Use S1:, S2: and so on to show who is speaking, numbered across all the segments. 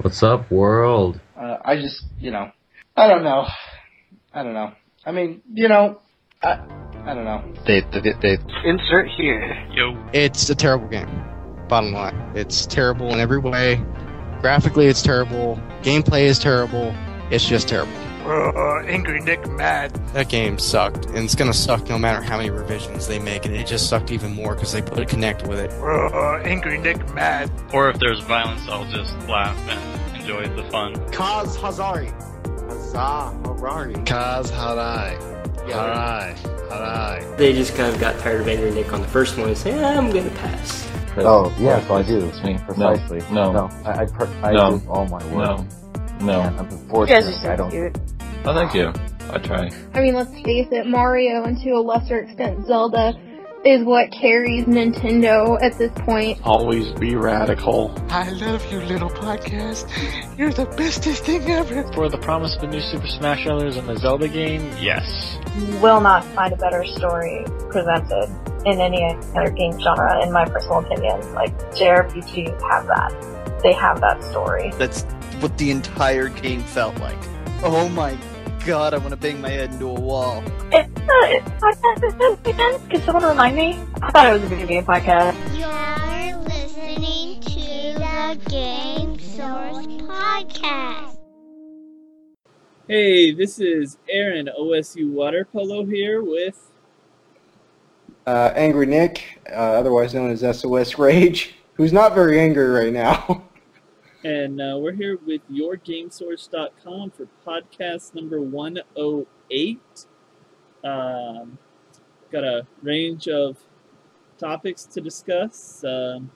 S1: What's up, world?
S2: Uh, I just, you know, I don't know. I don't know. I mean, you know, I, I don't know.
S3: They, they, they,
S2: Insert here.
S4: Yo.
S5: It's a terrible game. Bottom line, it's terrible in every way. Graphically, it's terrible. Gameplay is terrible. It's just terrible.
S4: Uh, angry Nick mad.
S5: That game sucked, and it's gonna suck no matter how many revisions they make, and it just sucked even more because they put a Kinect with it.
S4: Uh, angry Nick mad. Or if there's violence, I'll just laugh and enjoy the fun.
S6: Kaz Hazari. Hazah Harari.
S3: Kaz Harai. Harai. Harai.
S7: They just kind of got tired of Angry Nick on the first one and say, eh, I'm gonna pass.
S8: Oh, yeah, so I do.
S9: It's me.
S8: Precisely.
S9: No.
S8: No. I, I, per- I
S9: No.
S8: do all my work.
S9: No. No.
S8: And I'm
S10: You
S8: unfortunate.
S10: guys are so
S8: I don't.
S10: cute.
S9: Oh, thank you. I try.
S11: I mean, let's face it, Mario and to a lesser extent Zelda is what carries Nintendo at this point.
S9: Always be radical.
S6: I love you, little podcast. You're the bestest thing ever.
S4: For the promise of the new Super Smash Bros. and the Zelda game, yes.
S10: You will not find a better story presented in any other game genre, in my personal opinion. Like, JRPGs have that. They have that story.
S12: That's what the entire game felt like. Oh my god, I want to bang my head into a wall.
S10: It's a it's a podcast again? Can someone remind me? I thought it was a video game podcast.
S13: You're listening to the Game Source Podcast.
S14: Hey, this is Aaron OSU Water Polo here with
S15: uh, Angry Nick, uh, otherwise known as SOS Rage, who's not very angry right now.
S14: and uh, we're here with yourgamesource.com for podcast number 108. Um, got a range of topics to discuss. Um,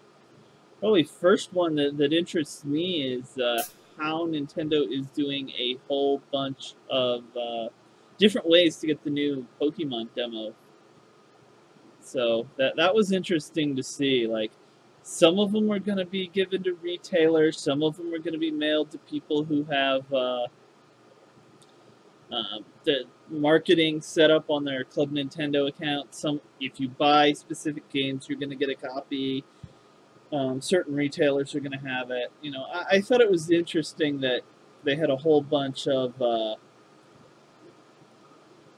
S14: probably first one that, that interests me is uh, how Nintendo is doing a whole bunch of uh, different ways to get the new Pokemon demo. So that that was interesting to see. Like some of them are going to be given to retailers. Some of them are going to be mailed to people who have uh, uh, the marketing set up on their Club Nintendo account. Some, if you buy specific games, you're going to get a copy. Um, certain retailers are going to have it. You know, I, I thought it was interesting that they had a whole bunch of uh,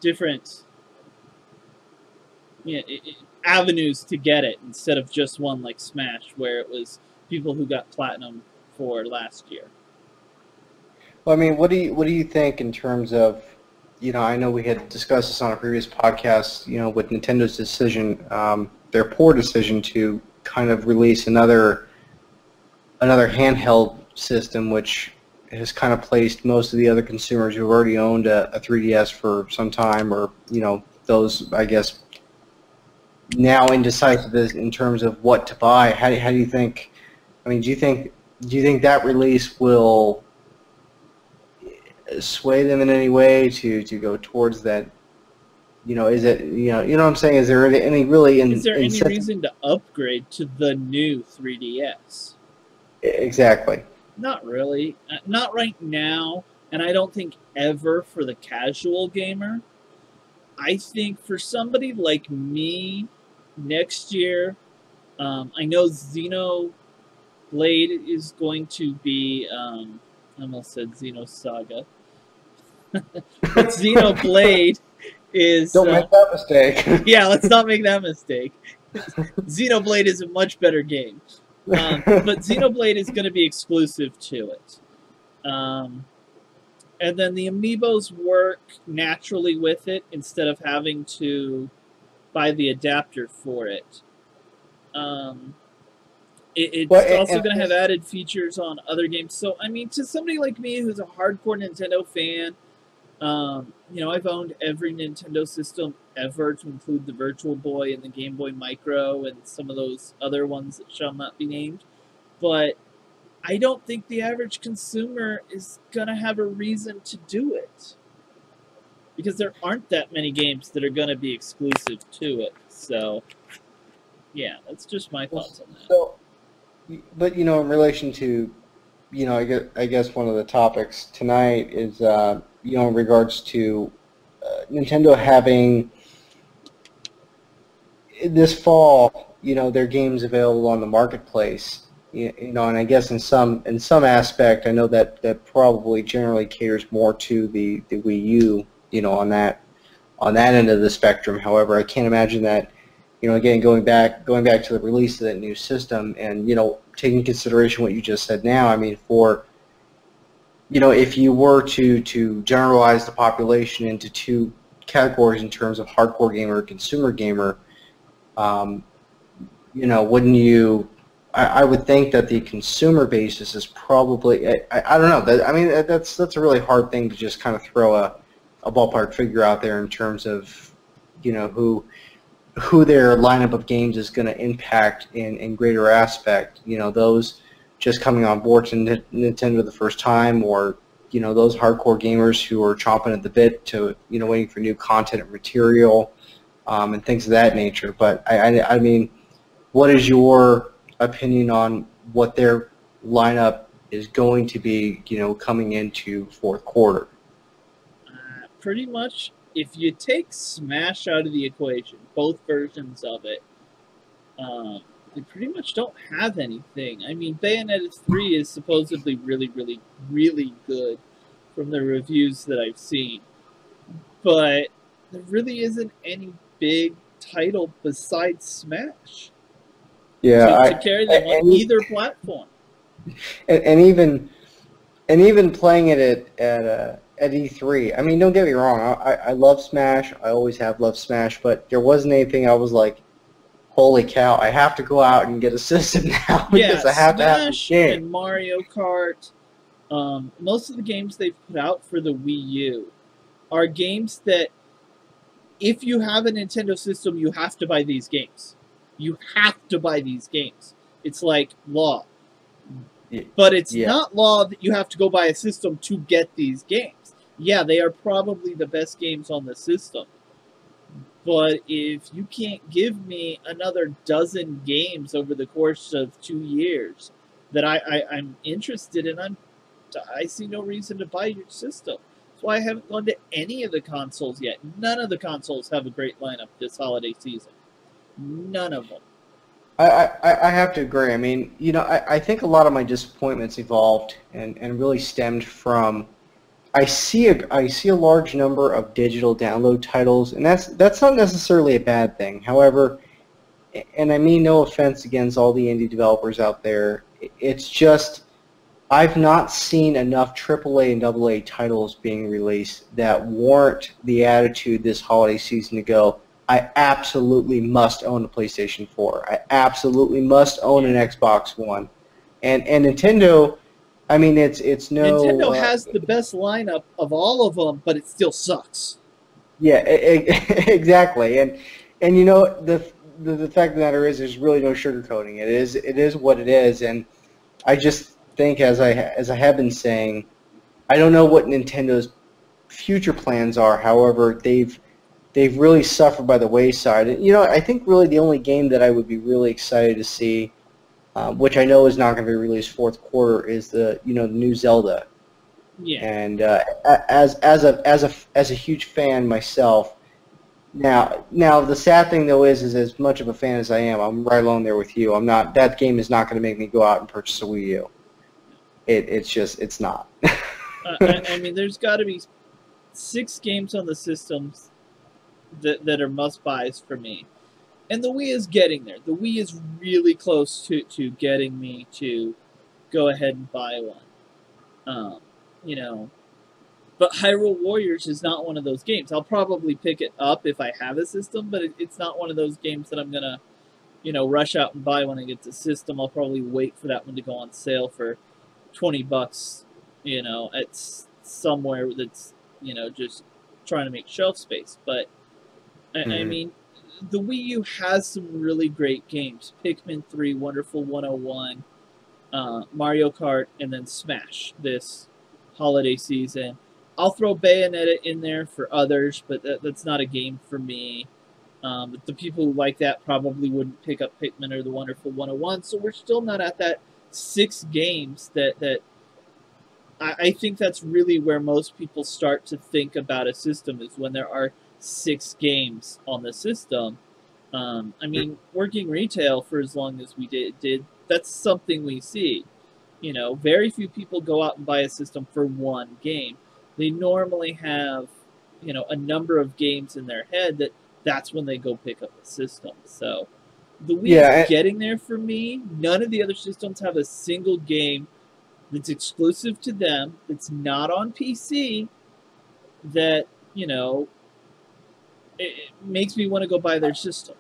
S14: different i- avenues to get it instead of just one like Smash, where it was people who got platinum for last year.
S15: Well, I mean, what do you what do you think in terms of, you know, I know we had discussed this on a previous podcast, you know, with Nintendo's decision, um, their poor decision to kind of release another another handheld system, which has kind of placed most of the other consumers who've already owned a, a 3DS for some time, or you know, those I guess now indecisive in terms of what to buy. How, do- how do you think? I mean, do you think do you think that release will sway them in any way to, to go towards that? You know, is it you know you know what I'm saying? Is there any, any really in,
S14: Is there any
S15: incentive-
S14: reason to upgrade to the new 3DS?
S15: exactly?
S14: Not really. Uh, Not right now, and I don't think ever for the casual gamer. I think for somebody like me, next year, um, I know Xenoblade is going to be. Um, I almost said Xenosaga. but Xenoblade is.
S15: Don't
S14: uh,
S15: make that mistake.
S14: yeah, let's not make that mistake. Xenoblade is a much better game. Um, but Xenoblade is going to be exclusive to it. Um, and then the amiibos work naturally with it instead of having to buy the adapter for it. Um, it it's also going to have added features on other games. So, I mean, to somebody like me who's a hardcore Nintendo fan, um, you know, I've owned every Nintendo system ever, to include the Virtual Boy and the Game Boy Micro and some of those other ones that shall not be named. But I don't think the average consumer is going to have a reason to do it. Because there aren't that many games that are going to be exclusive to it. So, yeah, that's just my thoughts on that.
S15: So, but you know, in relation to, you know, I guess, I guess one of the topics tonight is, uh, you know, in regards to uh, Nintendo having this fall, you know, their games available on the marketplace. You, know, and I guess in some in some aspect, I know that that probably generally caters more to the the Wii U, you know, on that on that end of the spectrum. However, I can't imagine that, you know, again going back going back to the release of that new system, and you know, taking consideration what you just said now. I mean, for you know, if you were to to generalize the population into two categories in terms of hardcore gamer, consumer gamer, um, you know, wouldn't you? I, I would think that the consumer basis is probably. I, I, I don't know. That, I mean, that's that's a really hard thing to just kind of throw a, a ballpark figure out there in terms of, you know, who who their lineup of games is going to impact in, in greater aspect. You know, those just coming on board to Ni- Nintendo the first time, or you know, those hardcore gamers who are chomping at the bit to you know waiting for new content and material, um, and things of that nature. But I, I, I mean, what is your opinion on what their lineup is going to be? You know, coming into fourth quarter.
S14: pretty much if you take Smash out of the equation, both versions of it, um, they pretty much don't have anything. I mean, Bayonetta 3 is supposedly really, really, really good from the reviews that I've seen. But there really isn't any big title besides Smash
S15: Yeah,
S14: to,
S15: I,
S14: to carry them on either platform.
S15: and, and even and even playing it at at uh, at E3. I mean, don't get me wrong. I, I love Smash. I always have loved Smash, but there wasn't anything I was like, "Holy cow! I have to go out and get a system now because
S14: yeah,
S15: I have to have this
S14: Smash
S15: game."
S14: and Mario Kart. Um, most of the games they've put out for the Wii U are games that, if you have a Nintendo system, you have to buy these games. You have to buy these games. It's like law. But it's
S15: yeah.
S14: not law that you have to go buy a system to get these games. Yeah, they are probably the best games on the system. But if you can't give me another dozen games over the course of two years that I, I, I'm interested in, I'm, I see no reason to buy your system. That's why I haven't gone to any of the consoles yet. None of the consoles have a great lineup this holiday season. None of them.
S15: I, I, I have to agree. I mean, you know, I, I think a lot of my disappointments evolved and, and really stemmed from I see a I see a large number of digital download titles, and that's that's not necessarily a bad thing. However, and I mean no offense against all the indie developers out there, it's just I've not seen enough AAA and AA titles being released that warrant the attitude this holiday season to go. I absolutely must own a PlayStation 4. I absolutely must own an Xbox One. And and Nintendo, I mean it's it's no
S14: Nintendo
S15: uh,
S14: has the best lineup of all of them, but it still sucks.
S15: Yeah, e- e- exactly. And and you know the, the the fact of the matter is, there's really no sugarcoating it. It is it is what it is. And I just think, as I as I have been saying, I don't know what Nintendo's future plans are. However, they've they've really suffered by the wayside. And you know, I think really the only game that I would be really excited to see, um, which I know is not going to be released fourth quarter, is the you know the new Zelda.
S14: Yeah.
S15: And uh, as as a as a as a huge fan myself, now now the sad thing though is is as much of a fan as I am, I'm right along there with you. I'm not that game is not going to make me go out and purchase a Wii U. It it's just it's not.
S14: uh, I, I mean, there's got to be six games on the systems that, that are must buys for me. And the Wii is getting there. The Wii is really close to, to getting me to go ahead and buy one. Um, you know, but Hyrule Warriors is not one of those games. I'll probably pick it up if I have a system, but it, it's not one of those games that I'm gonna, you know, rush out and buy when I get the system. I'll probably wait for that one to go on sale for twenty bucks. You know, at somewhere that's you know just trying to make shelf space. But I, I
S15: Mhm.
S14: mean, the Wii U has some really great games: Pikmin Three, Wonderful 101, uh, Mario Kart, and then Smash this holiday season. I'll throw Bayonetta in there for others, but that, that's not a game for me. Um, the people who like that probably wouldn't pick up Pikmin or the Wonderful 101, so we're still not at that six games that that I, I think that's really where most people start to think about a system is when there are six games on the system. Um, I mean, working retail for as long as we did did that's something we see. You know, very few people go out and buy a system for one game. They normally have, you know, a number of games in their head that that's when they go pick up a system. So the Wii
S15: Yeah,
S14: is getting there for me. None of the other systems have a single game that's exclusive to them, that's not on PC, that, you know, it, it makes me want to go buy their system.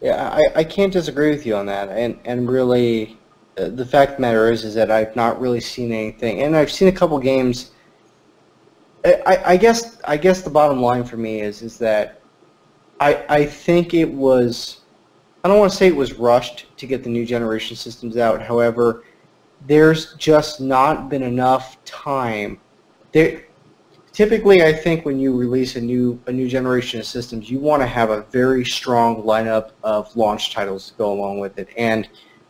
S15: Yeah, I, I can't disagree with you on that. And and really, uh, the fact of the matter is, is that I've not really seen anything, and I've seen a couple games. I, I- guess I guess the bottom line for me is is that I I think it was I don't want to say it was rushed to get the new generation systems out. However, there's just not been enough time. There typically I think when you release a new a new generation of systems, you want to have a very strong lineup of launch titles to go along with it. And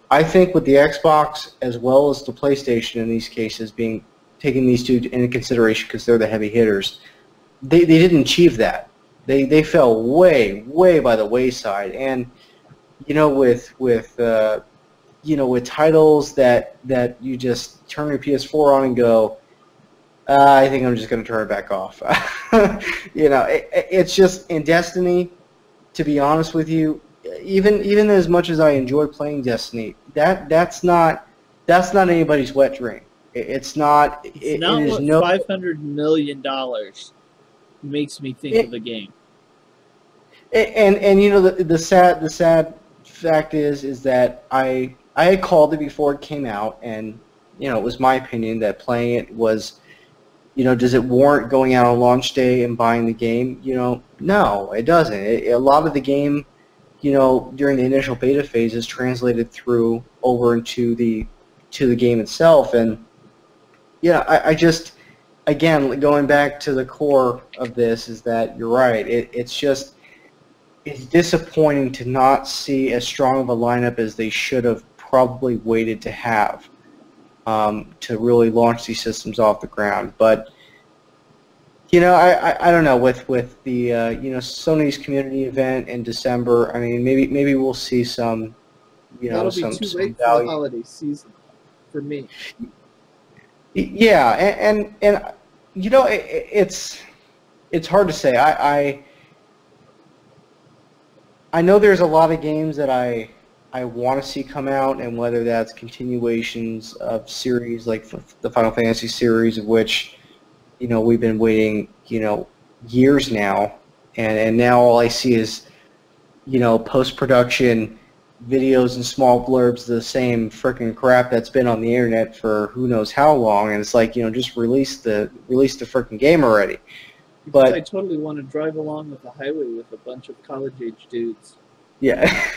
S15: I think with the Xbox as well as the PlayStation in these cases being taking these two into consideration because they're the heavy hitters, they, they didn't achieve that. They they fell way way by the wayside. And you know with with uh, you know with titles that that you just turn your PS4 on and go, uh, I think I'm just going to turn it back off. you know, it, it- it's just in Destiny. To be honest with you, even even as much as I enjoy playing Destiny, that that's not that's not anybody's wet dream. It, it's not. It,
S14: It's not
S15: it is no.
S14: five hundred million dollars makes me think
S15: It-
S14: of the game.
S15: And and you know the the sad the sad fact is is that I I had called it before it came out, and you know it was my opinion that playing it was, you know, does it warrant going out on launch day and buying the game? You know, no, it doesn't. It, a lot of the game, you know, during the initial beta phase is translated through over into the to the game itself, and yeah, I, I just again going back to the core of this is that you're right. It, it's just it's disappointing to not see as strong of a lineup as they should have probably waited to have um, to really launch these systems off the ground. But you know, I, I, I don't know with with the uh, you know Sony's community event in December. I mean, maybe maybe we'll see some you know
S14: That'll
S15: some,
S14: be too
S15: some
S14: late for the holiday season for me.
S15: Yeah, and and, and you know it- it's it's hard to say. I, I I know there's a lot of games that I I want to see come out, and whether that's continuations of series like the Final Fantasy series, of which you know we've been waiting you know years now, and and now all I see is you know post production videos and small blurbs of the same freaking crap that's been on the internet for who knows how long, and it's like you know just release the release the freaking game already.
S14: but I totally want to drive along with the highway with a bunch of college age dudes.
S15: yeah,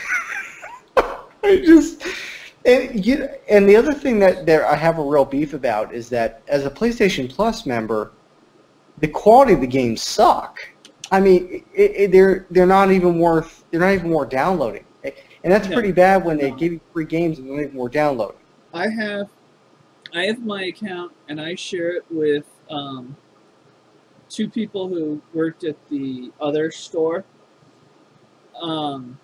S15: I just and you and the other thing that there I have a real beef about is that as a PlayStation Plus member, the quality of the games suck. I mean, it, it, they're they're not even worth they're not even worth downloading, and that's pretty bad when they give you free games and they're not even worth downloading.
S14: I have, I have my account and I share it with um, two people who worked at the other store. Um,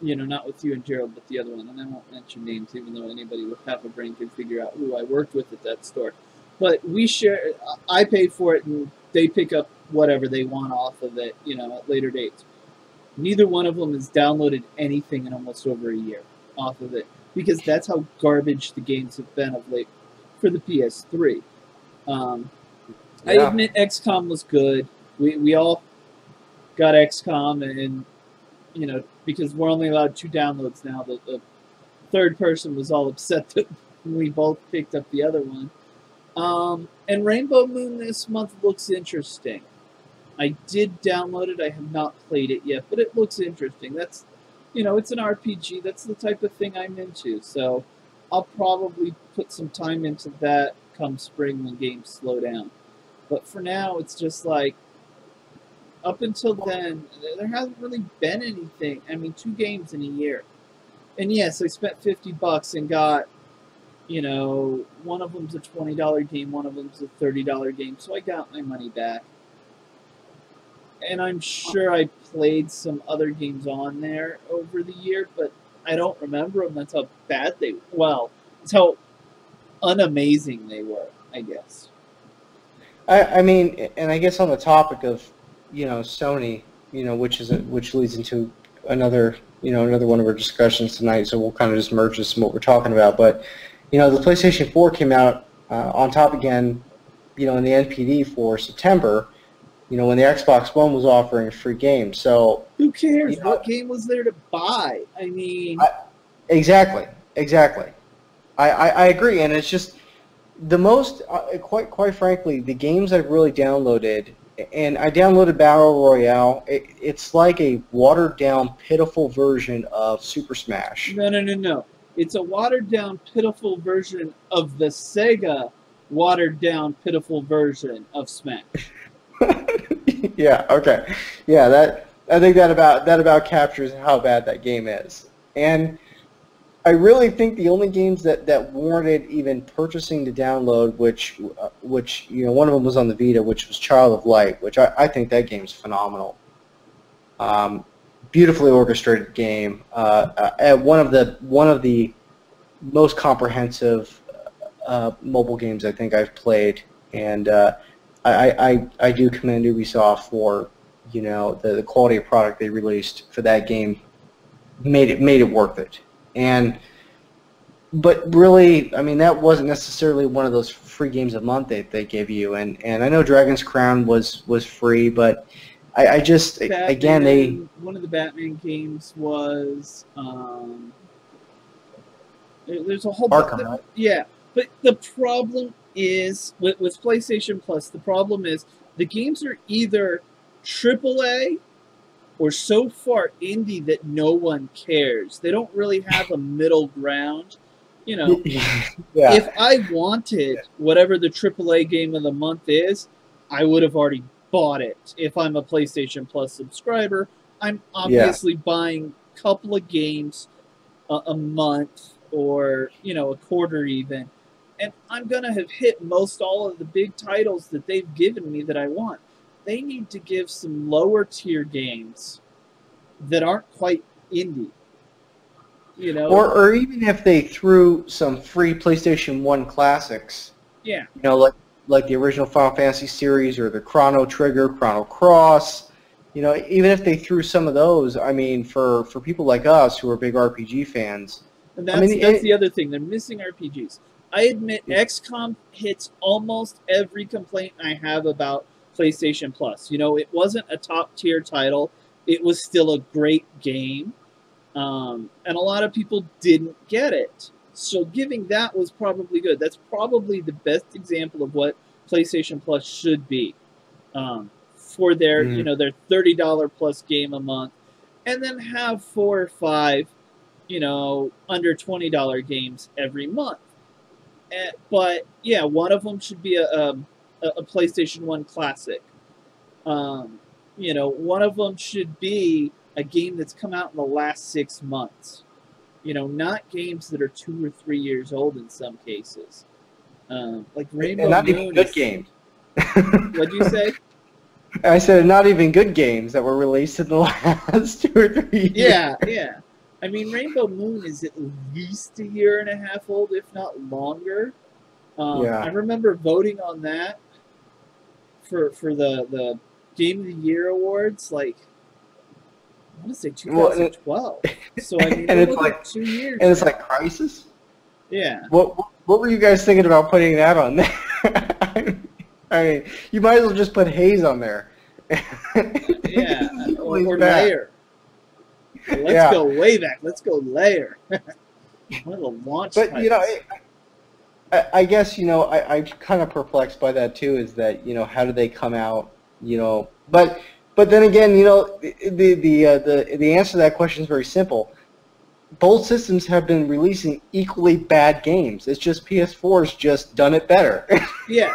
S14: you know, not with you and Gerald, but the other one, and I won't mention names, even though anybody with half a brain can figure out who I worked with at that store. But we share. I pay for it, and they pick up whatever they want off of it, you know, at later dates. Neither one of them has downloaded anything in almost over a year off of it because that's how garbage the games have been of late for the PS3. Um, I admit XCOM was good. We we all got XCOM, and, and you know because we're only allowed two downloads now. The, the third person was all upset that we both picked up the other one. Um, and Rainbow Moon this month looks interesting. I did download it. I have not played it yet, but it looks interesting. That's, you know, it's an RPG. That's the type of thing I'm into. So I'll probably put some time into that come spring when games slow down. But for now, it's just like, up until then, there hasn't really been anything. I mean, two games in a year. And yes, I spent 50 bucks and got, you know, one of them's a $20 game, one of them's a $30 game, so I got my money back. And I'm sure I played some other games on there over the year, but I don't remember them. That's how bad they. Well, it's how unamazing they were. I guess.
S15: I, I mean, and I guess on the topic of, you know, Sony, you know, which is a, which leads into another, you know, another one of our discussions tonight. So we'll kind of just merge this in what we're talking about. But, you know, the PlayStation 4 came out uh, on top again, you know, in the NPD for September. You know, when the Xbox One was offering a free game. So
S14: Who cares?
S15: You know-
S14: what game was there to buy? I mean,
S15: Exactly, exactly. I, I, I agree, and it's just the most, uh, quite quite frankly, the games I've really downloaded, and I downloaded Battle Royale. It, it's like a watered down, pitiful version of Super Smash.
S14: no, no, no, no. It's a watered down, pitiful version of the Sega watered down, pitiful version of Smash.
S15: yeah. Okay. Yeah. That I think that about that about captures how bad that game is, and I really think the only games that, that warranted even purchasing to download, which uh, which you know one of them was on the Vita, which was Child of Light, which I, I think that game's phenomenal. Um, beautifully orchestrated game. Uh, uh, one of the one of the most comprehensive uh, mobile games I think I've played, and uh, I, I I do commend Ubisoft for you know the, the quality of product they released for that game made it made it worth it. And but really, I mean, that wasn't necessarily one of those free games a month that they give you. And and I know Dragon's Crown was was free, but I, I just again they
S14: one of the Batman games was um, there's a whole
S15: Arkham,
S14: yeah but the problem is with, with PlayStation Plus the problem is the games are either AAA or so far indie that no one cares they don't really have a middle ground you know
S15: yeah.
S14: if I wanted whatever the AAA game of the month is, I would have already bought it. If I'm a PlayStation Plus subscriber, I'm obviously buying a couple of games a, a month or you know a quarter even, and I'm gonna have hit most all of the big titles that they've given me that I want. They need to give some lower tier games that aren't quite indie. You know,
S15: or or even if they threw some free PlayStation One classics,
S14: yeah.
S15: you know, like like the original Final Fantasy series or the Chrono Trigger, Chrono Cross. You know, even if they threw some of those, I mean, for, for people like us who are big RPG fans,
S14: And that's,
S15: I mean,
S14: that's
S15: it-
S14: the other thing. They're missing RPGs. I admit XCOM hits almost every complaint I have about PlayStation Plus. You know, it wasn't a top tier title. It was still a great game. Um, and a lot of people didn't get it. So giving that was probably good. That's probably the best example of what PlayStation Plus should be. Um, for their,
S15: Mhm.
S14: you know, their $30 plus game a month. And then have four or five you know, under twenty dollar games every month. Eh, but yeah, one of them should be a um, a, a PlayStation One classic. Um, you know, one of them should be a game that's come out in the last six months. You know, not games that are two or three years old in some cases. Um, like Rainbow
S15: and not
S14: Moon.
S15: even good games.
S14: What'd you say?
S15: I said not even good games that were released in the last two or three years.
S14: Yeah, yeah. I mean, Rainbow Moon is at least a year and a half old, if not longer. Um,
S15: Yeah.
S14: I remember voting on that for for the the Game of the Year awards. Like, I want to say
S15: Well, it-
S14: 2012. so I mean,
S15: and it's like-
S14: two years.
S15: And it's
S14: now.
S15: like Crisis.
S14: yeah,
S15: What what were you guys thinking about putting that on there? I mean, you might as well just put Haze on there.
S14: yeah, or, or. Lair. Let's
S15: Yeah.
S14: go way back. Let's go Lair. One of the launch.
S15: But you know,
S14: titles.
S15: I, I guess you know I, I'm kind of perplexed by that too. Is that you know how do they come out? You know, but but then again, you know the the uh, the the answer to that question is very simple. Both systems have been releasing equally bad games. It's just PS4's just done it better.
S14: Yes.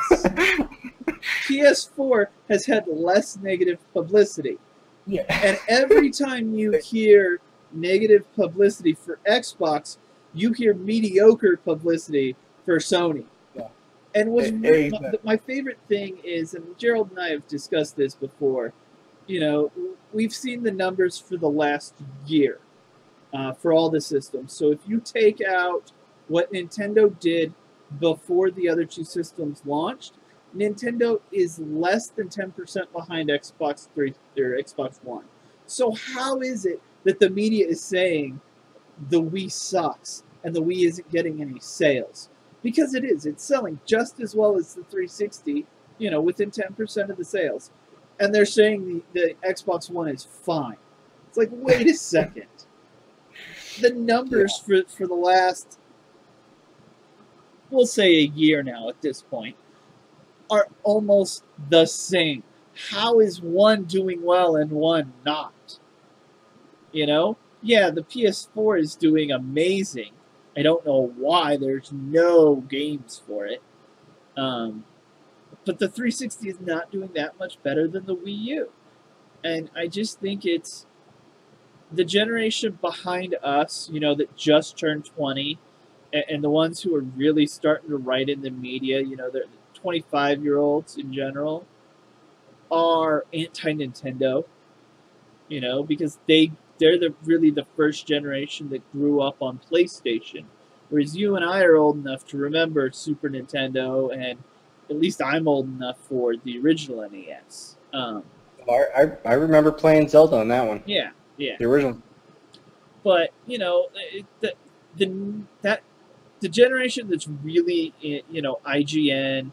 S14: PS4 has had less negative publicity.
S15: Yeah.
S14: And every time you hear negative publicity for Xbox, you hear mediocre publicity for Sony.
S15: Yeah.
S14: And what's
S15: E-
S14: re- my, my favorite thing is, and Gerald and I have discussed this before, you know, we've seen the numbers for the last year. uh, for all the systems. So if you take out what Nintendo did before the other two systems launched, Nintendo is less than 10% behind Xbox 3 or Xbox One. So how is it that the media is saying the Wii sucks and the Wii isn't getting any sales? Because it is. It's selling just as well as the 360, you know, within 10% of the sales. And they're saying the, the Xbox One is fine. It's like, wait a second. The numbers for, for the last, we'll say a year now at this point, are almost the same. How is one doing well and one not? You know? Yeah, the PS4 is doing amazing. I don't know why. There's no games for it. Um, but the 360 is not doing that much better than the Wii U. And I just think it's the generation behind us, you know, that just turned 20, and, and the ones who are really starting to write in the media, you know, they're 25 year olds in general, are anti Nintendo, you know, because they they're the really the first generation that grew up on PlayStation. Whereas you and I are old enough to remember Super Nintendo, and at least I'm old enough for the original NES. Um,
S15: I, I I remember playing Zelda on that one.
S14: yeah, yeah.
S15: The original.
S14: But you know, it, the, the that the generation that's really you know IGN,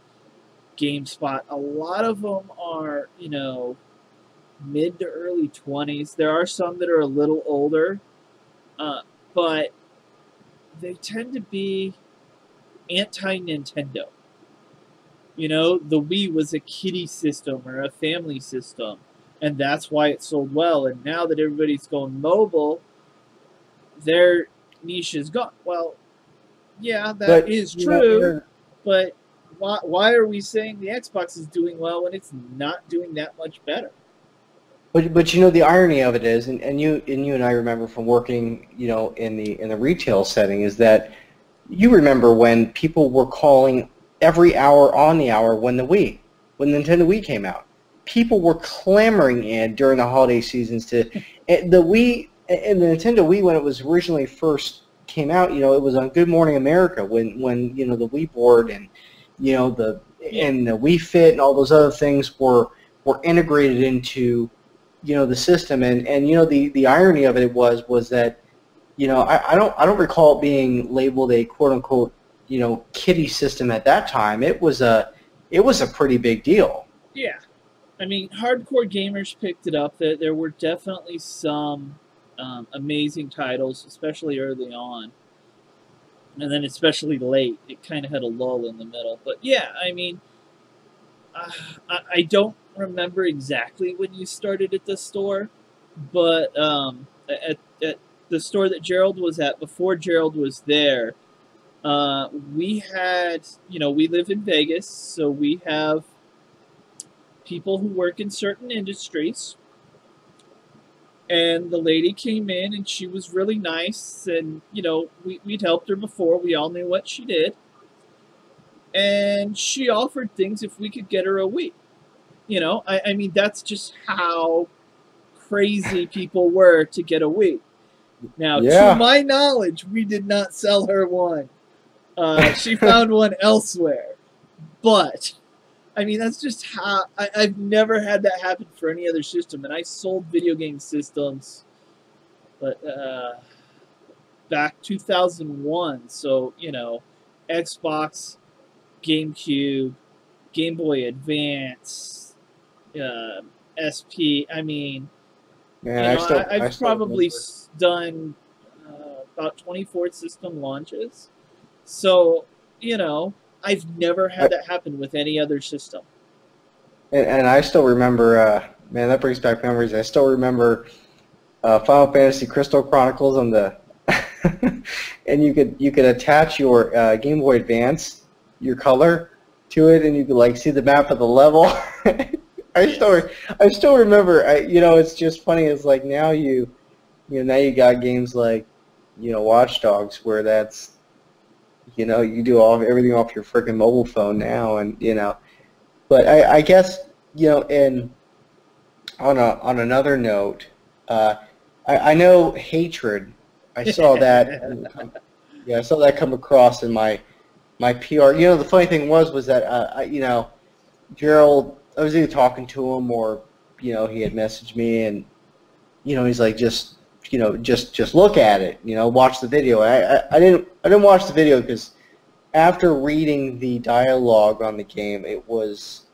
S14: GameSpot, a lot of them are you know mid to early twenties. There are some that are a little older, uh, but they tend to be anti Nintendo. You know, the Wii was a kiddie system or a family system, and that's why it sold well. And now that everybody's going mobile, their niche is gone. Well, yeah, that is
S15: But, know,
S14: true,
S15: there-
S14: but why, why are we saying the Xbox is doing well when it's not doing that much better?
S15: But but you know the irony of it is, and, and you and you and I remember from working, you know, in the in the retail setting, is that you remember when people were calling every hour on the hour when the Wii, when the Nintendo Wii came out, people were clamoring in during the holiday seasons to eh, the Wii eh, and the Nintendo Wii when it was originally first came out. You know, it was on Good Morning America when when you know the Wii board and you know the and the Wii Fit and all those other things were were integrated into you know the system and and you know the the irony of it was was that you know I, I don't I don't recall it being labeled a quote unquote you know kiddie system at that time it was a it was a pretty big deal
S14: Yeah, I mean, hardcore gamers picked it up. There, there were definitely some um, amazing titles, especially early on, and then especially late. It kind of had a lull in the middle. But yeah, I mean, uh, I, I don't remember exactly when you started at the store, but um, at, at the store that Gerald was at before Gerald was there. Uh, we had, you know, we live in Vegas, so we have people who work in certain industries. And the lady came in and she was really nice. And, you know, we, we'd helped her before. We all knew what she did. And she offered things if we could get her a Wii. You know, I, I mean, that's just how crazy people were to get a Wii. Now,
S15: Yeah.
S14: to my knowledge, we did not sell her one. Uh, she found one elsewhere. But I mean, that's just how I, I've never had that happen for any other system, and I sold video game systems, but uh, back 2001. So you know, Xbox, GameCube, Game Boy Advance, uh, SP. I mean,
S15: Man,
S14: you
S15: I still,
S14: I, have
S15: I
S14: probably done uh, about 24 system launches. So you know, I've never had that happen with any other system.
S15: and, and I still remember uh, man that brings back memories I still remember uh, Final Fantasy Crystal Chronicles on the and you could you could attach your uh, Game Boy Advance your color to it and you could like see the map of the level I still I still remember I you know it's just funny it's like now you you know now you got games like you know Watch Dogs where that's you know you do all everything off your freaking mobile phone now and you know but I, I guess you know and on a on another note uh, I, I know Hatred I saw that. yeah, I saw that come across in my my PR. You know, the funny thing was was that uh, I, you know, Gerald. I was either talking to him or you know he had messaged me and you know he's like just you know just just look at it. You know, watch the video. I I, I didn't I didn't watch the video because after reading the dialogue on the game, it was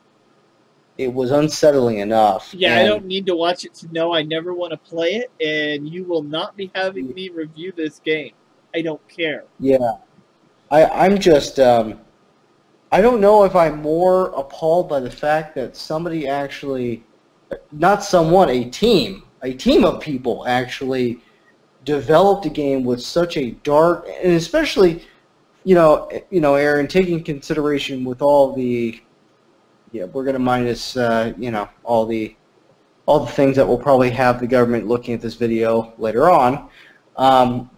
S15: it was unsettling enough.
S14: Yeah, I don't need to watch it to know I never want to play it, and you will not be having me review this game. I don't care.
S15: Yeah, I I'm just um, I don't know if I'm more appalled by the fact that somebody actually, not someone, a team, a team of people actually developed a game with such a dark and especially, you know, you know, Aaron, taking consideration with all the, yeah, we're gonna minus, uh, you know, all the, all the things that will probably have the government looking at this video later on. Um,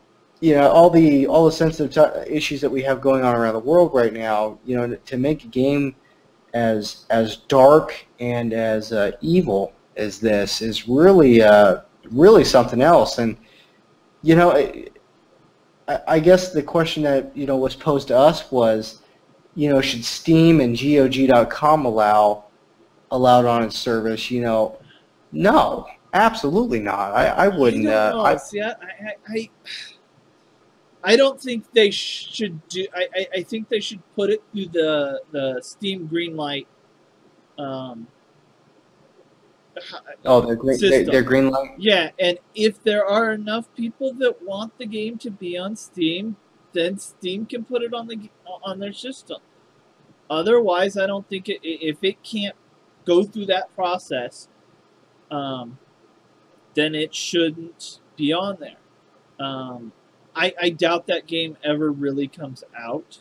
S15: you know all the all the sensitive t- issues that we have going on around the world right now. You know, to make a game as as dark and as uh, evil as this is really uh, really something else. And you know, I, I- guess the question that you know was posed to us was, you know, should Steam and GOG.com allow allowed on its service? You know, no, absolutely not. I, I wouldn't.
S14: I
S15: Uh. I,
S14: See, I, I, I, don't think they should do. I, I, I think they should put it through the the Steam Greenlight. Um,
S15: oh, they're green. They're, they're green light.
S14: Yeah, and if there are enough people that want the game to be on Steam, then Steam can put it on the on their system. Otherwise, I don't think it if it can't go through that process, um, then it shouldn't be on there. Um, I, I doubt that game ever really comes out.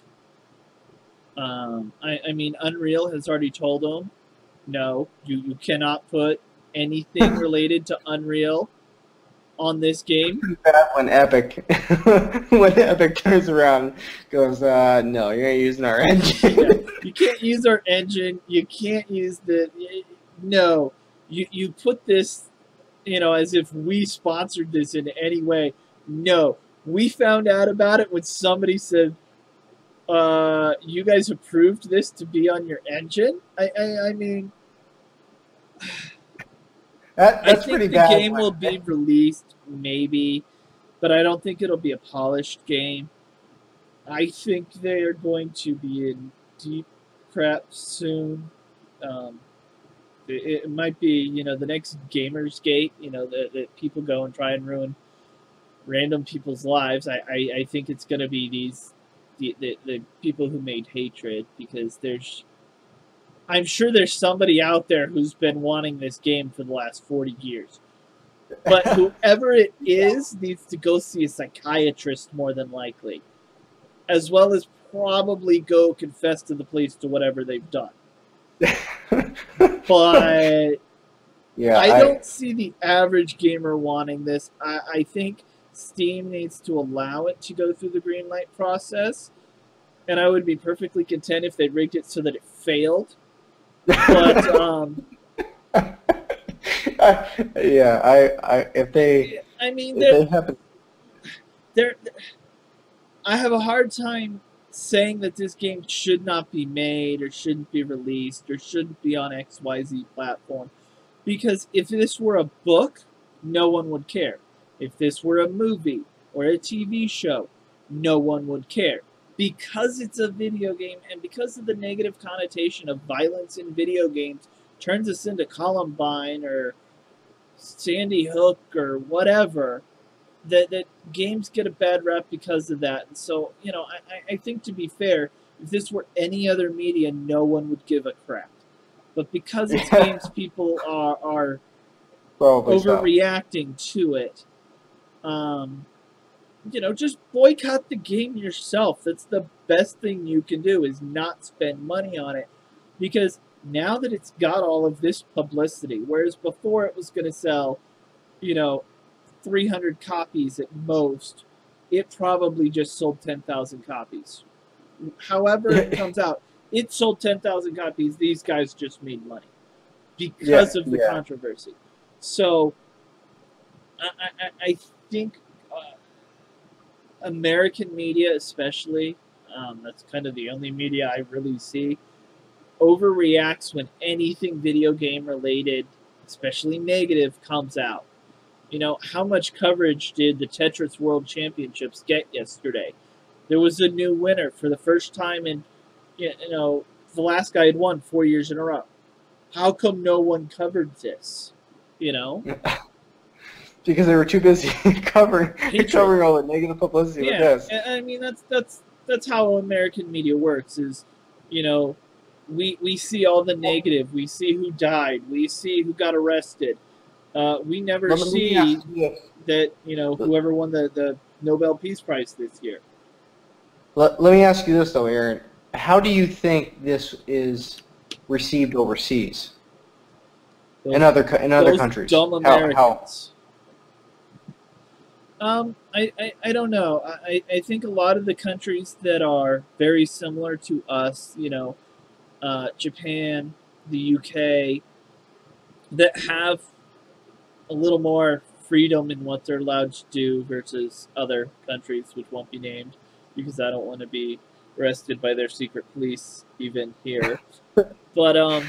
S14: Um, I, I mean, Unreal has already told them, no, you, you cannot put anything related to Unreal on this game.
S15: bad when Epic when Epic turns around and goes, uh, no, you're not using our engine.
S14: You can't use our engine. You can't use the. No, you you put this, you know, as if we sponsored this in any way. No, we found out about it when somebody said, uh, "You guys approved this to be on your engine." I I, I mean,
S15: That, that's
S14: I think
S15: pretty
S14: the
S15: bad.
S14: game will be released, maybe, but I don't think it'll be a polished game. I think they are going to be in deep crap soon. Um, it, it might be, you know, the next Gamers Gate, you know, that, that people go and try and ruin random people's lives. I, I, I think it's going to be these, the, the, the people who made Hatred, because there's, I'm sure there's somebody out there who's been wanting this game for the last 40 years. But whoever it is needs to go see a psychiatrist more than likely, as well as probably go confess to the police to whatever they've done. but
S15: Yeah,
S14: I
S15: I-
S14: don't see the average gamer wanting this. I, I think Steam needs to allow it to go through the green light process, and I would be perfectly content if they rigged it so that it failed. But um,
S15: yeah, I, I if they
S14: I mean,
S15: they happen
S14: there, I have a hard time saying that this game should not be made or shouldn't be released or shouldn't be on XYZ platform. Because if this were a book, no one would care. If this were a movie or a TV show, no one would care. Because it's a video game and because of the negative connotation of violence in video games turns us into Columbine or Sandy Hook or whatever, that, that games get a bad rap because of that. And so, you know, I, I- think to be fair, if this were any other media, no one would give a crap. But because it's games, people are, are
S15: Probably
S14: overreacting to it. Um, you know, just boycott the game yourself. That's the best thing you can do is not spend money on it. Because now that it's got all of this publicity, whereas before it was going to sell, you know, 300 copies at most, it probably just sold 10,000 copies. However it comes out, it sold 10,000 copies. These guys just made money because
S15: Yeah,
S14: of the
S15: yeah.
S14: controversy. So I, I, I think uh, American media, especially, um, that's kind of the only media I really see, overreacts when anything video game related, especially negative, comes out. You know, how much coverage did the Tetris World Championships get yesterday? There was a new winner for the first time in, you know, the last guy had won four years in a row. How come no one covered this? You know?
S15: because they were too busy covering covering all the negative publicity with
S14: yeah,
S15: this.
S14: I mean that's that's that's how American media works. Is you know, we we see all the negative. We see who died. We see who got arrested. Uh, we never see that you know whoever won the the Nobel Peace Prize this year.
S15: Let, let me ask you this though, Aaron. How do you think this is received overseas? in other in other
S14: Those
S15: countries?
S14: dumb
S15: How- how-
S14: Americans. Um, I, I, I don't know. I, I think a lot of the countries that are very similar to us, you know, uh, Japan, the UK, that have a little more freedom in what they're allowed to do versus other countries, which won't be named because I don't want to be arrested by their secret police even here. but um,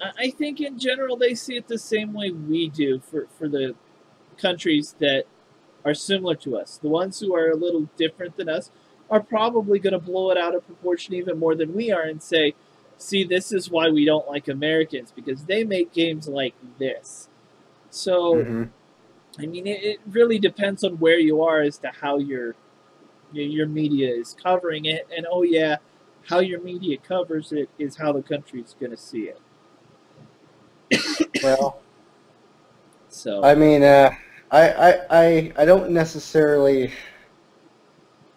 S14: I I think in general they see it the same way we do for, for the countries that are similar to us. The ones who are a little different than us are probably going to blow it out of proportion even more than we are and say, see, this is why we don't like Americans because they make games like this. So,
S15: Mhm.
S14: I mean, it, it really depends on where you are as to how your your media is covering it. And oh, yeah, how your media covers it is how the country's going to see it.
S15: Well,
S14: So,
S15: I mean, uh, I, I, I, I don't necessarily,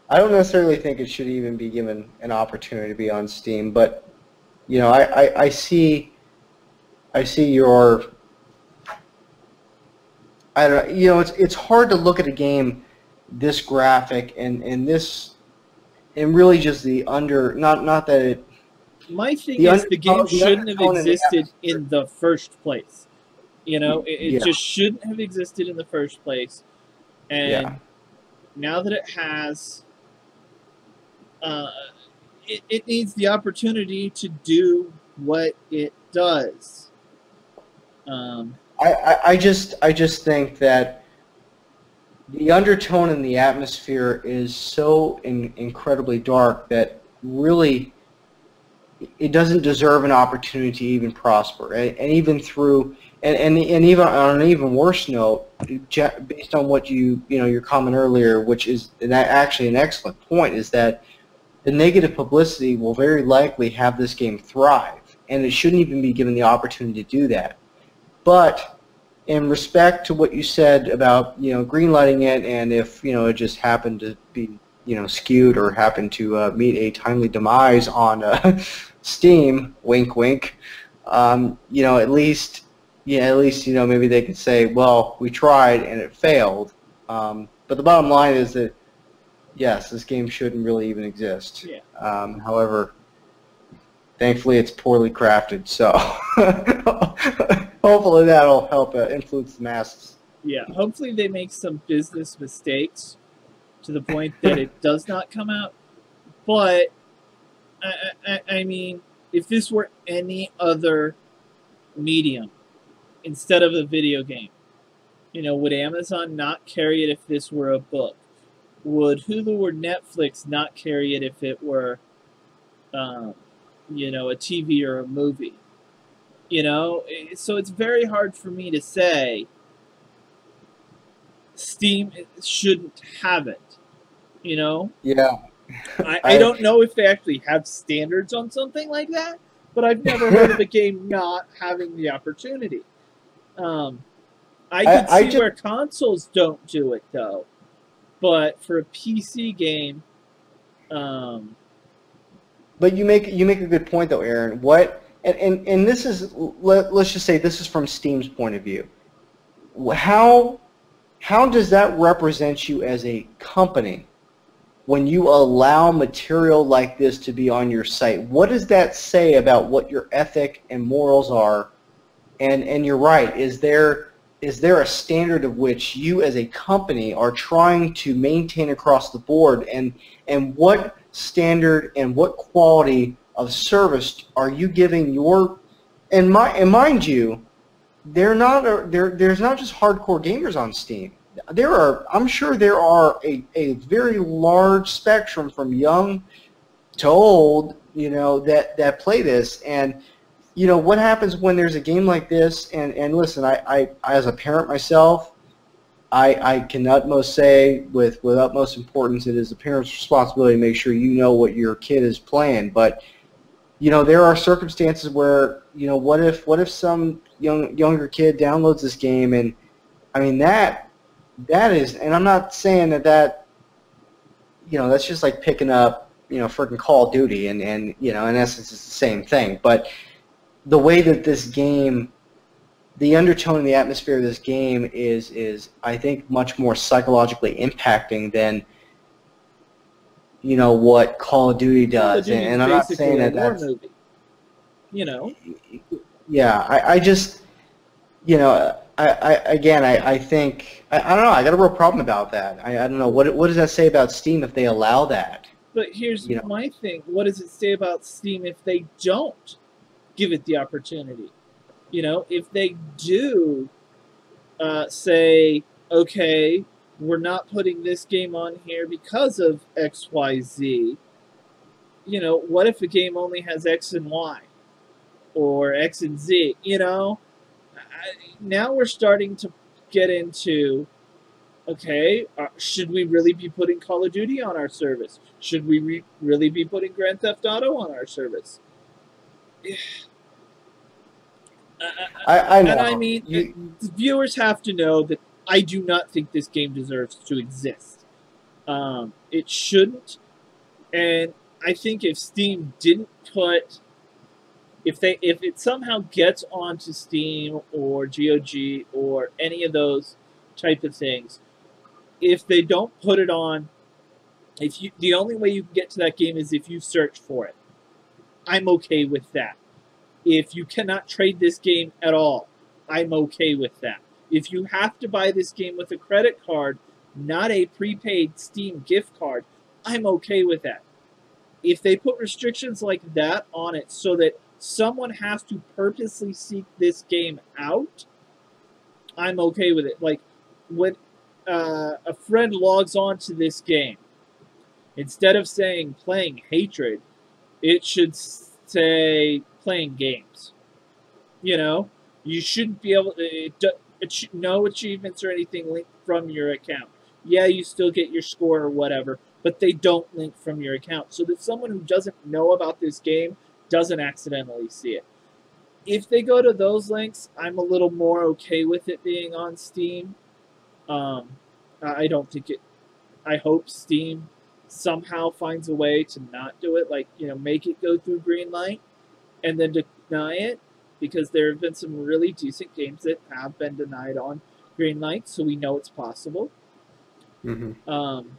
S15: I don't necessarily think it should even be given an opportunity to be on Steam. But you know, I, I, I see, I see your, I don't know, you know, it's it's hard to look at a game this graphic and and this, and really just the under, not not that it
S14: My thing
S15: The
S14: is
S15: under-
S14: the game shouldn't have existed in the first place. You know, it, it
S15: Yeah.
S14: just shouldn't have existed in the first place. And
S15: Yeah.
S14: now that it has, uh, it, it needs the opportunity to do what it does. Um,
S15: I, I, I just I just think that the undertone and the atmosphere is so in, incredibly dark that really it doesn't deserve an opportunity to even prosper. And, and even through and, and and even on an even worse note, based on what you you know your comment earlier, which is actually an excellent point, is that the negative publicity will very likely have this game thrive, and it shouldn't even be given the opportunity to do that. But in respect to what you said about you know greenlighting it, and if you know it just happened to be you know skewed or happened to uh, meet a timely demise on uh, Steam, wink, wink. Um, you know, at least yeah, at least you know maybe they could say, well, we tried and it failed. Um, but the bottom line is that yes, this game shouldn't really even exist.
S14: Yeah.
S15: Um, however, thankfully it's poorly crafted, so hopefully that'll help uh, influence the masses.
S14: yeah, hopefully they make some business mistakes to the point that it does not come out. But I, I, I mean, if this were any other medium instead of a video game, you know, would Amazon not carry it if this were a book? Would Hulu or Netflix not carry it if it were, um, you know, a TV or a movie? You know, so it's very hard for me to say Steam shouldn't have it. You know,
S15: Yeah.
S14: I, I don't know if they actually have standards on something like that, but I've never heard of a game not having the opportunity. Um, I
S15: I-
S14: could
S15: I
S14: see where consoles don't do it though, but for a PC game, um,
S15: But you make you make a good point though, Aaron. What and, and, and this is let, let's just say this is from Steam's point of view. How how does that represent you as a company when you allow material like this to be on your site? What does that say about what your ethic and morals are? And and you're right. Is there is there a standard of which you as a company are trying to maintain across the board? And and what standard and what quality of service are you giving your and my and mind you they're not there there's not just hardcore gamers on Steam. There are i'm sure there are a, a very large spectrum from young to old you know that that play this. And you know what happens when there's a game like this? And and listen i i as a parent myself i i can utmost say with with utmost importance it is the parent's responsibility to make sure you know what your kid is playing. But you know there are circumstances where you know what if what if some young younger kid downloads this game? And i mean that that is and i'm not saying that that you know that's just like picking up you know freaking Call of Duty and and you know in essence it's the same thing. But the way that this game, the undertone and the atmosphere of this game is is I think much more psychologically impacting than you know what Call of Duty does,
S14: of
S15: and, and I'm not saying that that's
S14: movie. You know,
S15: yeah. I, I just you know I, I again I, I think I, I don't know I got a real problem about that. I, I don't know what what does that say about Steam if they allow that.
S14: but here's
S15: You know.
S14: my thing: what does it say about Steam if they don't give it the opportunity? You know, if they do uh, say, okay, we're not putting this game on here because of X, Y, Z. You know, what if a game only has X and Y, or X and Z? You know, I, now we're starting to get into okay, uh, should we really be putting Call of Duty on our service? Should we re- really be putting Grand Theft Auto on our service?
S15: I, I know.
S14: And I mean, the viewers have to know that I do not think this game deserves to exist. Um, it shouldn't. And I think if Steam didn't put, if they, if it somehow gets onto Steam or GOG or any of those type of things, if they don't put it on, if you, the only way you can get to that game is if you search for it. I'm okay with that. If you cannot trade this game at all, I'm okay with that. If you have to buy this game with a credit card, not a prepaid Steam gift card, I'm okay with that. If they put restrictions like that on it so that someone has to purposely seek this game out, I'm okay with it. Like when uh, a friend logs on to this game, instead of saying playing Hatred, it should say playing games. You know, you shouldn't be able. It, it should no achievements or anything linked from your account. Yeah, you still get your score or whatever, but they don't link from your account, so that someone who doesn't know about this game doesn't accidentally see it. If they go to those links, I'm a little more okay with it being on Steam. Um, I I don't think it. I hope Steam somehow finds a way to not do it, like you know, make it go through Greenlight and then deny it, because there have been some really decent games that have been denied on Greenlight, so we know it's possible.
S15: Mm-hmm.
S14: Um,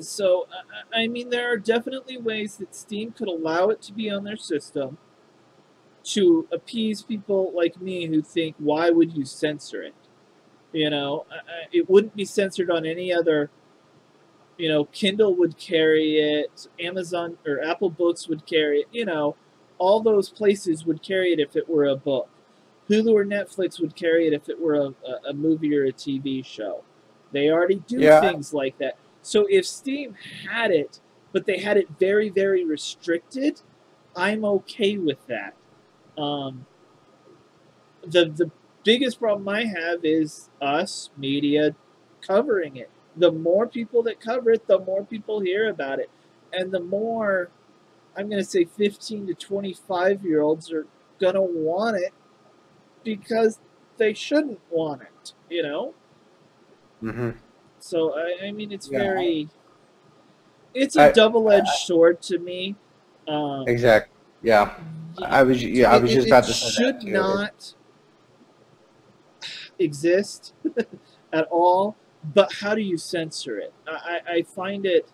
S14: so, I- mean, there are definitely ways that Steam could allow it to be on their system to appease people like me who think, why would you censor it? You know, it wouldn't be censored on any other. You know, Kindle would carry it, Amazon or Apple Books would carry it. You know, all those places would carry it if it were a book. Hulu or Netflix would carry it if it were a, a, movie or a TV show. They already do
S15: Yeah.
S14: things like that. So if Steam had it, but they had it very, very restricted, I'm okay with that. Um, the the biggest problem I have is us media covering it. The more people that cover it, the more people hear about it, and the more I'm going to say 15 to 25 year olds are going to want it because they shouldn't want it. You know.
S15: Mm-hmm.
S14: So I, I mean, it's
S15: Yeah.
S14: very, it's a double-edged sword to me. Um,
S15: Exactly. Yeah. I was yeah I was
S14: it-
S15: just about to say
S14: should
S15: that.
S14: not exist at all. But how do you censor it? I I find it.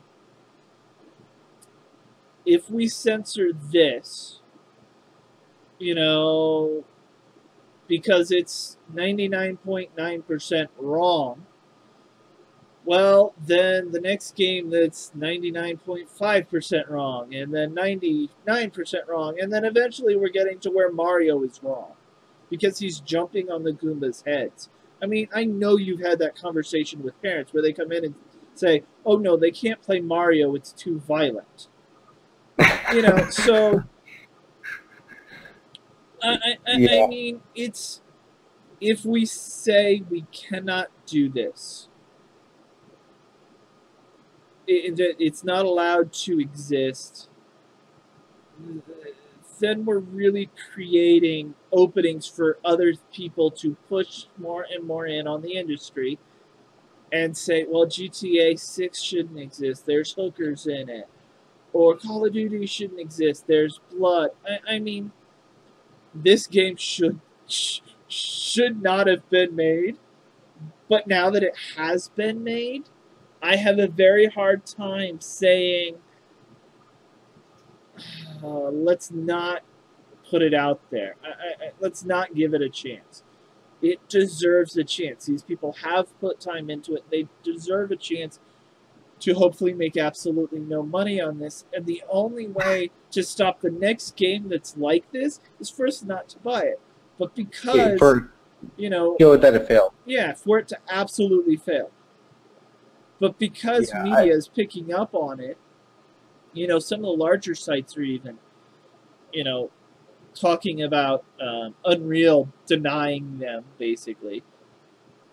S14: If we censor this, you know, because it's 99.9% wrong, well, then the next game that's 99.5% wrong, and then 99% wrong, and then eventually we're getting to where Mario is wrong because he's jumping on the Goombas' heads. I mean, I know you've had that conversation with parents where they come in and say, oh no, they can't play Mario, it's too violent. You know, so. I, I,
S15: Yeah.
S14: I mean, it's. If we say we cannot do this, it- it's not allowed to exist, then we're really creating openings for other people to push more and more in on the industry and say, well, GTA 6 shouldn't exist. There's hookers in it. Or Call of Duty shouldn't exist. There's blood. I, I mean, this game should sh- should not have been made. But now that it has been made, I have a very hard time saying, uh, let's not put it out there. I, I, let's not give it a chance. It deserves a chance. These people have put time into it. They deserve a chance to hopefully make absolutely no money on this. And the only way to stop the next game that's like this is for us not to buy it. But because,
S15: for
S14: you know,
S15: you that it failed.
S14: yeah, for it to absolutely fail. But because
S15: Yeah,
S14: media is picking up on it, you know, some of the larger sites are even, you know, talking about um, Unreal denying them, basically.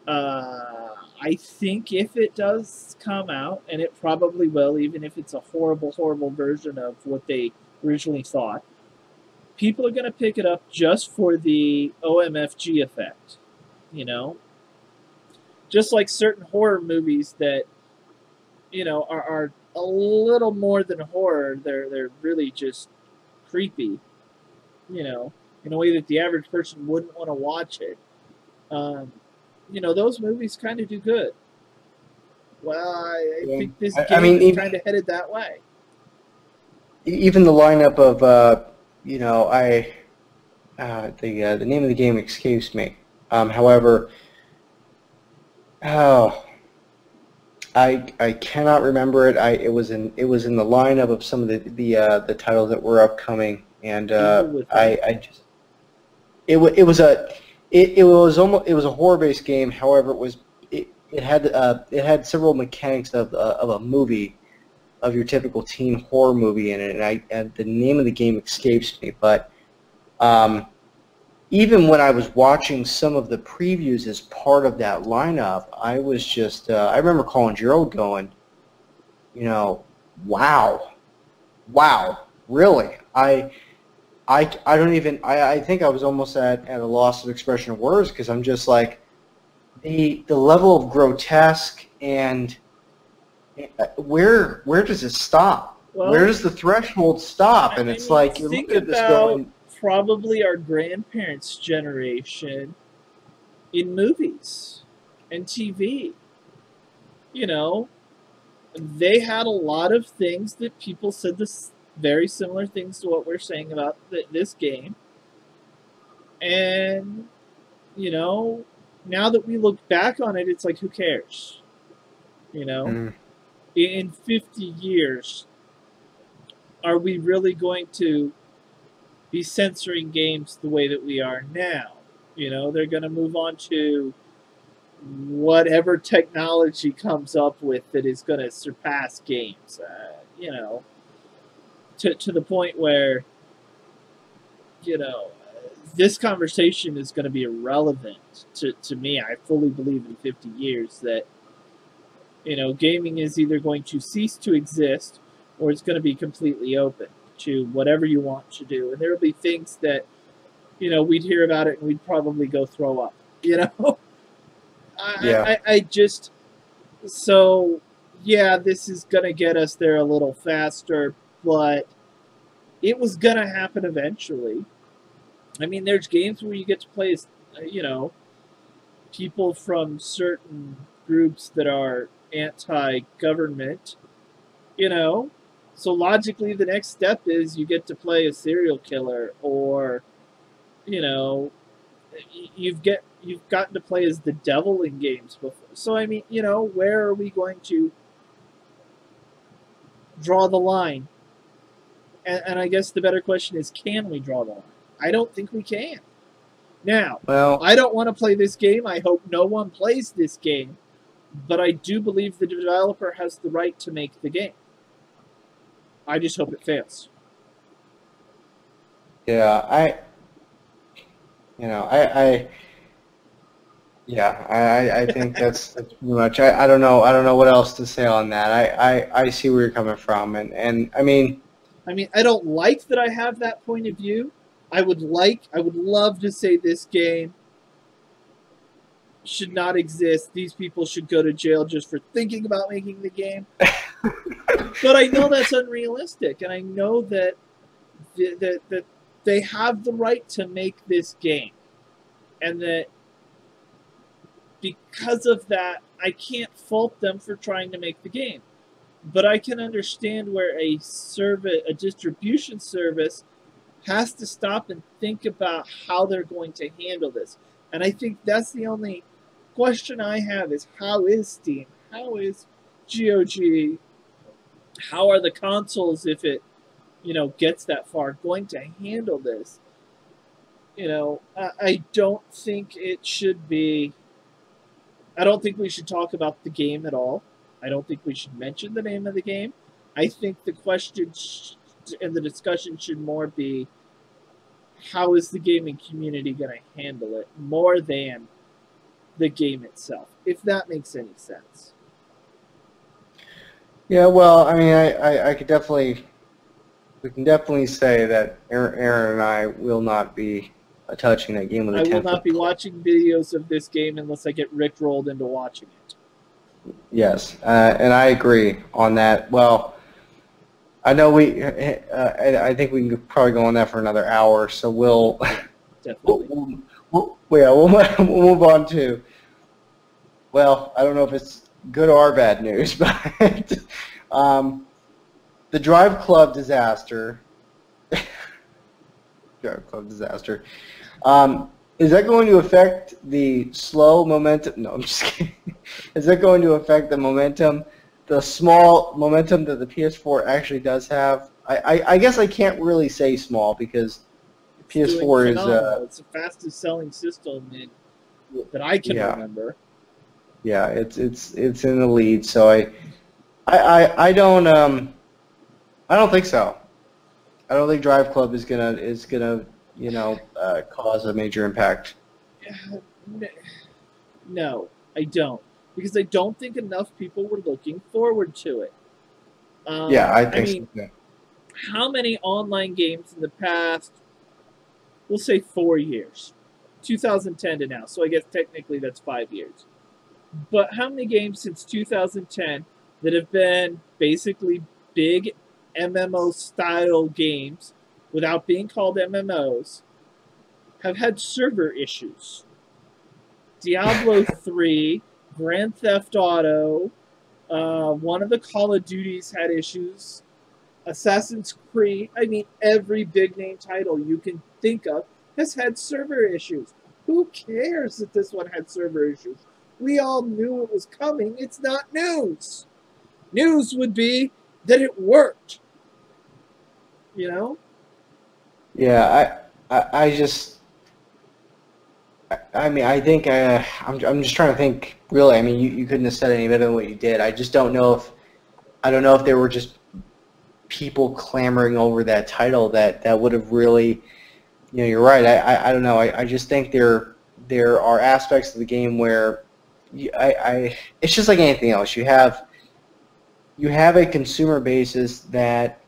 S14: Uh, I think if it does come out, and it probably will, even if it's a horrible, horrible version of what they originally thought, people are going to pick it up just for the OMFG effect. You know? Just like certain horror movies that, you know, are, are a little more than horror, they're, they're really just creepy, you know, in a way that the average person wouldn't want to watch it. Um, you know, those movies kind of do good. Well, I, I
S15: Yeah.
S14: think this
S15: I- I
S14: game
S15: mean,
S14: is kind of headed that way.
S15: Even the lineup of uh, you know I uh, the uh, the name of the game escapes me. Um, however, oh, I I cannot remember it. I it was in it was in the lineup of some of the the uh, the titles that were upcoming, and uh, I I just it it was a it, it was almost it was a horror based game. However, it was it, it had uh, it had several mechanics of uh, of a movie of your typical teen horror movie in it, and I and the name of the game escapes me. But um, even when I was watching some of the previews as part of that lineup, I was just uh, I remember calling Gerald going, you know, wow, wow, really? I I, I don't even I, I think I was almost at, at a loss of expression of words because I'm just like the the level of grotesque and uh, where where does it stop?
S14: Well,
S15: where does the threshold stop? And
S14: I
S15: it's like you look at this going,
S14: probably our grandparents' generation in movies and TV. You know, they had a lot of things that people said this very similar things to what we're saying about th- this game. And you know, now that we look back on it, it's like who cares? You know,
S15: Mm.
S14: in 50 years, are we really going to be censoring games the way that we are now? You know, they're going to move on to whatever technology comes up with that is going to surpass games. Uh, you know, to to the point where you know this conversation is going to be irrelevant to, to me. I fully believe in 50 years that you know gaming is either going to cease to exist or it's going to be completely open to whatever you want to do. And there will be things that you know we'd hear about it and we'd probably go throw up. You know, I,
S15: Yeah.
S14: I, I just so yeah, this is gonna get us there a little faster, but it was gonna happen eventually. I mean, there's games where you get to play, as, uh, you know, people from certain groups that are anti-government, you know. So logically, the next step is you get to play a serial killer or, you know, you've get you've gotten to play as the devil in games before. So I mean, you know, where are we going to draw the line? And, and I guess the better question is, can we draw the line? I don't think we can. Now,
S15: Well,
S14: I don't want to play this game. I hope no one plays this game. But I do believe the developer has the right to make the game. I just hope it fails.
S15: yeah, I, you know, I, I yeah, I, I- I think that's, that's pretty much. I, I don't know. I don't know what else to say on that. I, I, I see where you're coming from, and, and I mean,
S14: I mean, I don't like that I have that point of view. I would like, I would love to say this game should not exist. These people should go to jail just for thinking about making the game. but I know that's unrealistic, and I know that th- that that they have the right to make this game, and that because of that, I can't fault them for trying to make the game. But I can understand where a service, a distribution service, has to stop and think about how they're going to handle this. And I think that's the only question I have is how is Steam? How is GOG? How are the consoles, if it, you know, gets that far, going to handle this? You know, I, I don't think it should be. I don't think we should talk about the game at all. I don't think we should mention the name of the game. I think the question sh- and the discussion should more be how is the gaming community going to handle it more than the game itself, if that makes any sense.
S15: yeah. Well, I mean, I, I, I could definitely, we can definitely say that Aaron, Aaron and I will not be touching that game with a
S14: I will not be watching videos of this game unless I get rickrolled into watching it.
S15: Yes, uh, and I agree on that. Well, I know we. Uh, I I think we can probably go on that for another hour. So we'll.
S14: Definitely.
S15: we'll, we'll yeah, we'll, we'll move on to. Well, I don't know if it's good or bad news, but um, the Drive Club disaster. Drive Club disaster. Um, is that going to affect the slow momentum? No, I'm just kidding. Is that going to affect the momentum, the small momentum that the PS4 actually does have? I, I, I guess I can't really say small because
S14: Doing
S15: PS4 is uh,
S14: it's the fastest selling system in, that I can
S15: Yeah.
S14: remember.
S15: yeah, it's it's it's in the lead. So I I I, I don't um I don't think so. I don't think Drive Club is gonna is gonna you know uh, cause a major impact.
S14: No, I don't. Because I don't think enough people were looking forward to it. Um,
S15: yeah, I think
S14: mean,
S15: so.
S14: how many online games in the past, we'll say four years, 2010 to now, so I guess technically that's five years. But how many games since 2010 that have been basically big MMO style games without being called MMOs have had server issues? Diablo 3, Grand Theft Auto, uh, one of the Call of Duties had issues. Assassin's Creed, I mean, every big name title you can think of has had server issues. Who cares that this one had server issues? We all knew it was coming. It's not news. News would be that it worked. You know?
S15: Yeah, I I, I just I, mean I think uh, I'm I'm just trying to think really. I mean you, you couldn't have said any better than what you did. I just don't know if I don't know if there were just people clamoring over that title that that would have really you know you're right. I I, I don't know. I, I just think there there are aspects of the game where you, I I it's just like anything else. You have you have a consumer basis that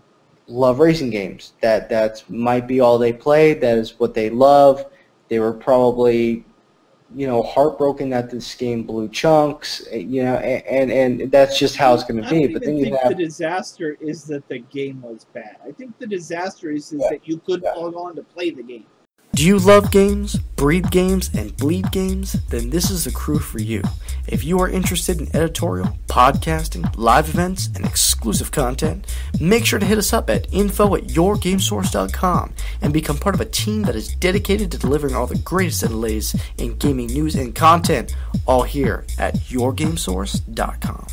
S15: love racing games. That that might be all they play. That is what they love. They were probably, you know, heartbroken that this game blew chunks. eh, You know, a- and and that's just how it's going to be. But then you
S14: think
S15: have
S14: the disaster is that the game was bad. I think the disaster is, is that you couldn't log on to play the game.
S15: Do you love games, breathe games, and bleed games? Then this is the crew for you. If you are interested in editorial, podcasting, live events, and exclusive content, make sure to hit us up at info at yourgamesource.com and become part of a team that is dedicated to delivering all the greatest and latest in gaming news and content, all here at yourgamesource.com.